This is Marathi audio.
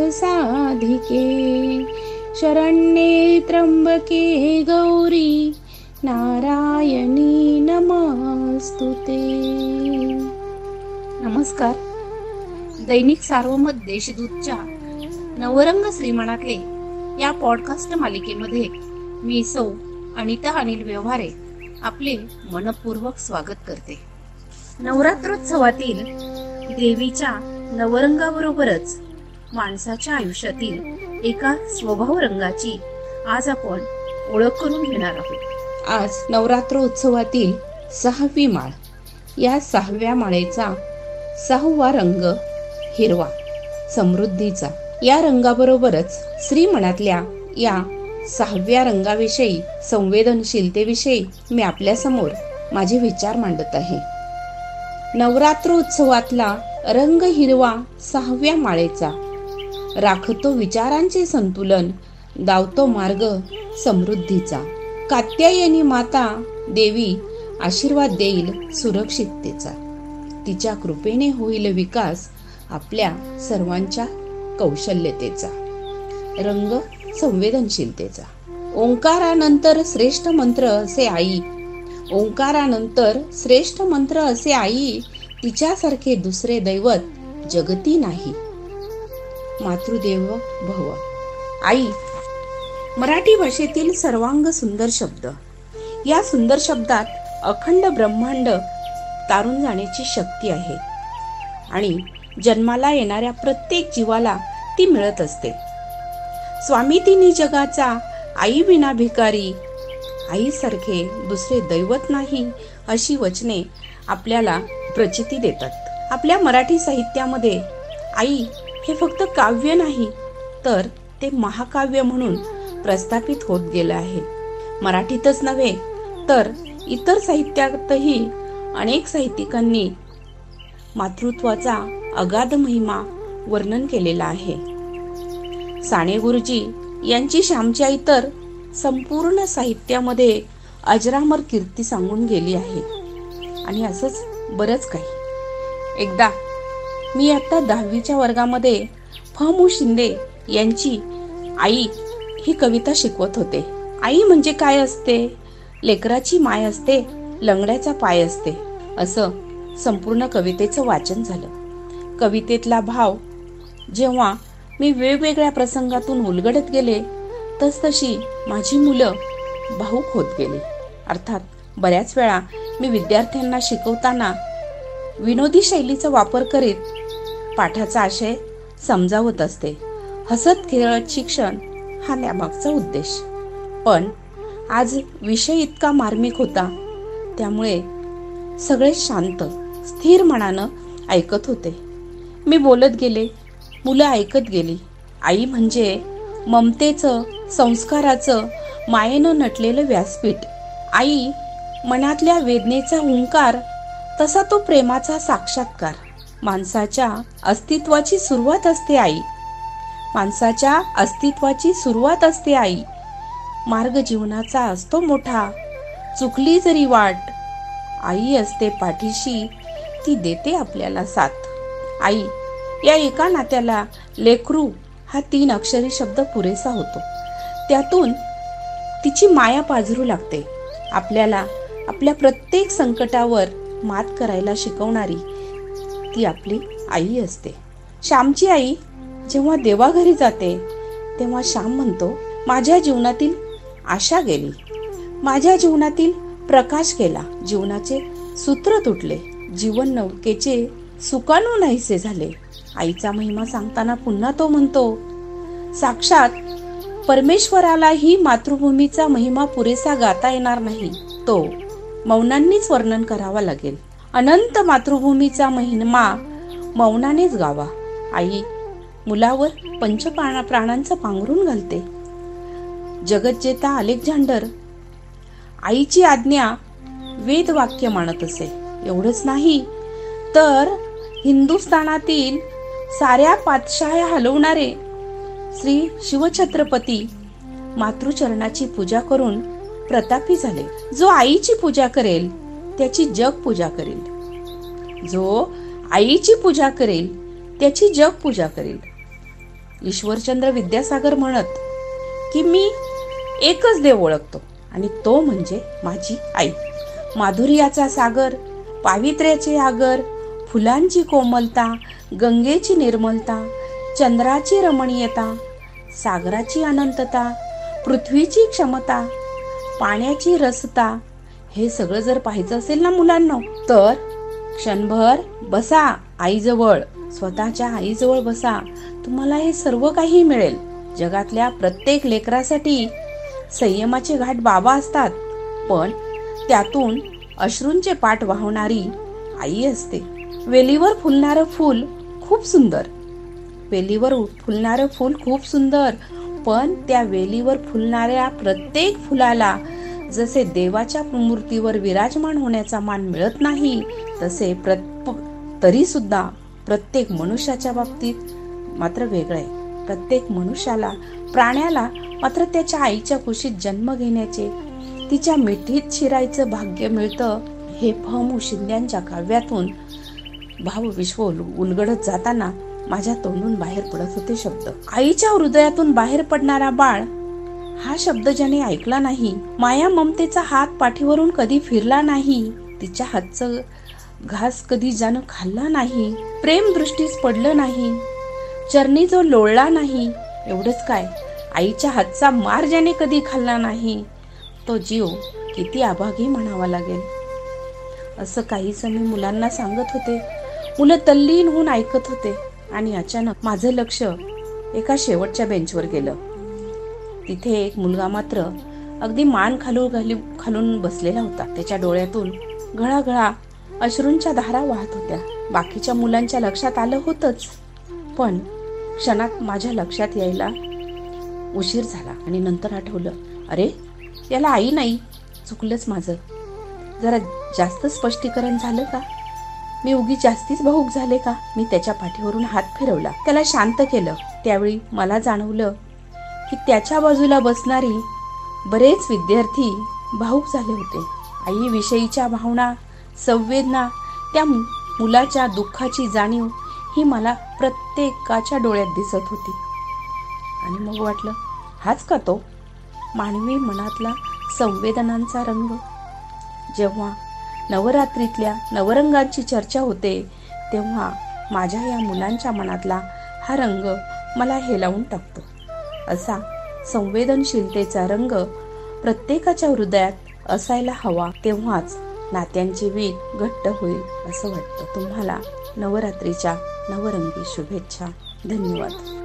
साधिके. शरण्ये त्र्यंबके गौरी नारायणी नमस्तुते. नमस्कार. दैनिक सार्वमत देशदूतच्या नवरंग श्रीमणातले या पॉडकास्ट मालिकेमध्ये मी सौ अनिता अनिल व्यवहारे आपले मनपूर्वक स्वागत करते. नवरात्रोत्सवातील देवीच्या नवरंगाबरोबरच माणसाच्या आयुष्यातील एका स्वभाव रंगाची आज आपण ओळख करून घेणार आहोत. आज नवरात्र उत्सवातील सहावी माळ. या सहाव्या माळेचा सहावा रंग हिरवा समृद्धीचा. या रंगाबरोबरच श्री मनातल्या या सहाव्या रंगाविषयी संवेदनशीलतेविषयी मी आपल्यासमोर माझे विचार मांडत आहे. नवरात्र उत्सवातला रंग हिरवा सहाव्या माळेचा राखतो विचारांचे संतुलन. दावतो मार्ग समृद्धीचा. कात्यायनी माता देवी आशीर्वाद देईल सुरक्षिततेचा. तिच्या कृपेने होईल विकास आपल्या सर्वांच्या कौशल्यतेचा. रंग संवेदनशीलतेचा. ओंकारानंतर श्रेष्ठ मंत्र असे आई. ओंकारानंतर श्रेष्ठ मंत्र असे आई. तिच्यासारखे दुसरे दैवत जगती नाही. मातृदेव भव. आई मराठी भाषेतील सर्वांग सुंदर शब्द. या सुंदर शब्दात अखंड ब्रह्मांड तारून जाण्याची शक्ती आहे. आणि जन्माला येणाऱ्या प्रत्येक जीवाला ती मिळत असते. स्वामी तिन्ही जगाचा आई विना भिकारी आईसारखे दुसरे दैवत नाही अशी वचने आपल्याला प्रचिती देतात. आपल्या मराठी साहित्यामध्ये आई हे फक्त काव्य नाही तर ते महाकाव्य म्हणून प्रस्थापित होत गेलं आहे. मराठीतच नव्हे तर इतर साहित्यातही अनेक साहित्यिकांनी मातृत्वाचा अगाध महिमा वर्णन केलेला आहे. साने गुरुजी यांची श्यामच्या इतर संपूर्ण साहित्यामध्ये अजरामर कीर्ती सांगून गेली आहे. आणि असंच बरंच काही. एकदा मी आत्ता दहावीच्या वर्गामध्ये फ शिंदे यांची आई ही कविता शिकवत होते. आई म्हणजे काय असते? लेकराची माय असते लंगड्याचा पाय असते असं संपूर्ण कवितेचं वाचन झालं. कवितेतला भाव जेव्हा मी वेगवेगळ्या प्रसंगातून उलगडत गेले तसतशी माझी मुलं भाऊक होत गेली. अर्थात बऱ्याच वेळा मी विद्यार्थ्यांना शिकवताना विनोदी शैलीचा वापर करीत पाठाचा आशय समजावत असते. हसत खेळत शिक्षण हा त्यामागचा उद्देश. पण आज विषय इतका मार्मिक होता त्यामुळे सगळे शांत स्थिर मनानं ऐकत होते. मी बोलत गेले मुलं ऐकत गेली. आई म्हणजे ममतेचं संस्काराचं मायेनं नटलेलं व्यासपीठ. आई मनातल्या वेदनेचा हुंकार तसा तो प्रेमाचा साक्षात्कार. माणसाच्या अस्तित्वाची सुरुवात असते आई. माणसाच्या अस्तित्वाची सुरुवात असते आई. मार्ग जीवनाचा असतो मोठा. चुकली जरी वाट आई असते पाठीशी ती देते आपल्याला साथ. आई या एका नात्याला लेकरू हा तीन अक्षरी शब्द पुरेसा होतो. त्यातून तिची माया पाझरू लागते. आपल्याला आपल्या प्रत्येक संकटावर मात करायला शिकवणारी ती आपली आई असते. श्यामची आई जेव्हा देवाघरी जाते तेव्हा श्याम म्हणतो माझ्या जीवनातील आशा गेली. माझ्या जीवनातील प्रकाश गेला. जीवनाचे सूत्र तुटले. जीवन नौकेचे सुकाणू नाहीसे झाले. आईचा महिमा सांगताना पुन्हा तो म्हणतो साक्षात परमेश्वरालाही मातृभूमीचा महिमा पुरेसा गाता येणार नाही. तो मौनांनीच वर्णन करावा लागेल. अनंत मातृभूमीचा महिमा मौनानेच गावा. आई मुलावर पंच प्राणांचं पांघरून घालते. जगज्जेता अलेक्झांडर आईची आज्ञा वेद वाक्य मानत असे. एवढंच नाही तर हिंदुस्थानातील साऱ्या पातशाह्या हलवणारे श्री शिवछत्रपती मातृचरणाची पूजा करून प्रतापी झाले. जो आईची पूजा करेल त्याची जग पूजा करेल. जो आईची पूजा करेल त्याची जग पूजा करेल. ईश्वरचंद्र विद्यासागर म्हणत की मी एकच देव ओळखतो आणि तो म्हणजे माझी आई. माधुर्याचा सागर पावित्र्याचे आगर फुलांची कोमलता गंगेची निर्मलता चंद्राची रमणीयता सागराची अनंतता पृथ्वीची क्षमता पाण्याची रसता हे सगळं जर पाहायचं असेल ना मुलांना तर क्षणभर बसा आईजवळ स्वतःच्या आईजवळ बसा. तुम्हाला हे सर्व काही मिळेल. जगातल्या प्रत्येक लेकरासाठी संयमाचे घाट बाबा असतात पण त्यातून अश्रूंचे पाठ वाहणारी आई असते. वेलीवर फुलणारं फूल खूप सुंदर. वेलीवर फुलणारं फूल खूप सुंदर पण त्या वेलीवर फुलणाऱ्या प्रत्येक फुलाला जसे देवाच्या मूर्तीवर विराजमान होण्याचा मान मिळत नाही तसे तरी सुद्धा प्रत्येक मनुष्याच्या बाबतीत मात्र वेगळं आहे. प्रत्येक मनुष्याला प्राण्याला मात्र त्याच्या आईच्या कुशीत जन्म घेण्याचे तिच्या मिठीत शिरायचं भाग्य मिळतं हे फमू शिंद्यांच्या काव्यातून भावविश्व उलगडत जाताना माझ्या तोंडून बाहेर पडत होते शब्द. आईच्या हृदयातून बाहेर पडणारा बाळ हा शब्द ज्याने ऐकला नाही माया ममतेचा हात पाठीवरून कधी फिरला नाही तिच्या हातचं घास कधी ज्यानं खाल्ला नाही प्रेम दृष्टीस पडलं नाही चरणी जो लोळला नाही एवढंच काय आईच्या हातचा मार ज्याने कधी खाल्ला नाही तो जीव किती आभागी म्हणावा लागेल. असं काहीच मी मुलांना सांगत होते. मुलं तल्लीन होऊन ऐकत होते आणि अचानक माझं लक्ष एका शेवटच्या बेंचवर गेलं. तिथे एक मुलगा मात्र अगदी मान खालून खालून बसलेला होता. त्याच्या डोळ्यातून घळाघळा अश्रूंच्या धारा वाहत होत्या. बाकीच्या मुलांच्या लक्षात आलं होतंच. पण क्षणात माझ्या लक्षात यायला उशीर झाला आणि नंतर आठवलं अरे याला आई नाही. चुकलंच माझं. जरा जास्त स्पष्टीकरण झालं का? मी उगी जास्तीच भाऊक झाले का? मी त्याच्या पाठीवरून हात फिरवला. त्याला शांत केलं. त्यावेळी मला जाणवलं की त्याच्या बाजूला बसणारी बरेच विद्यार्थी भाऊक झाले होते. आई विषयीच्या भावना संवेदना त्या मुलाच्या दुःखाची जाणीव ही मला प्रत्येकाच्या डोळ्यात दिसत होती. आणि मग वाटलं हाच का तो? मानवी मनातला संवेदनांचा रंग. जेव्हा नवरात्रीतल्या नवरंगांची चर्चा होते तेव्हा माझ्या या मुलांच्या मनातला हा रंग मला हेलावून टाकतो. असा संवेदनशीलतेचा रंग प्रत्येकाच्या हृदयात असायला हवा तेव्हाच नात्यांची वीज घट्ट होईल असं वाटतं. तुम्हाला नवरात्रीच्या नवरंगी शुभेच्छा. धन्यवाद.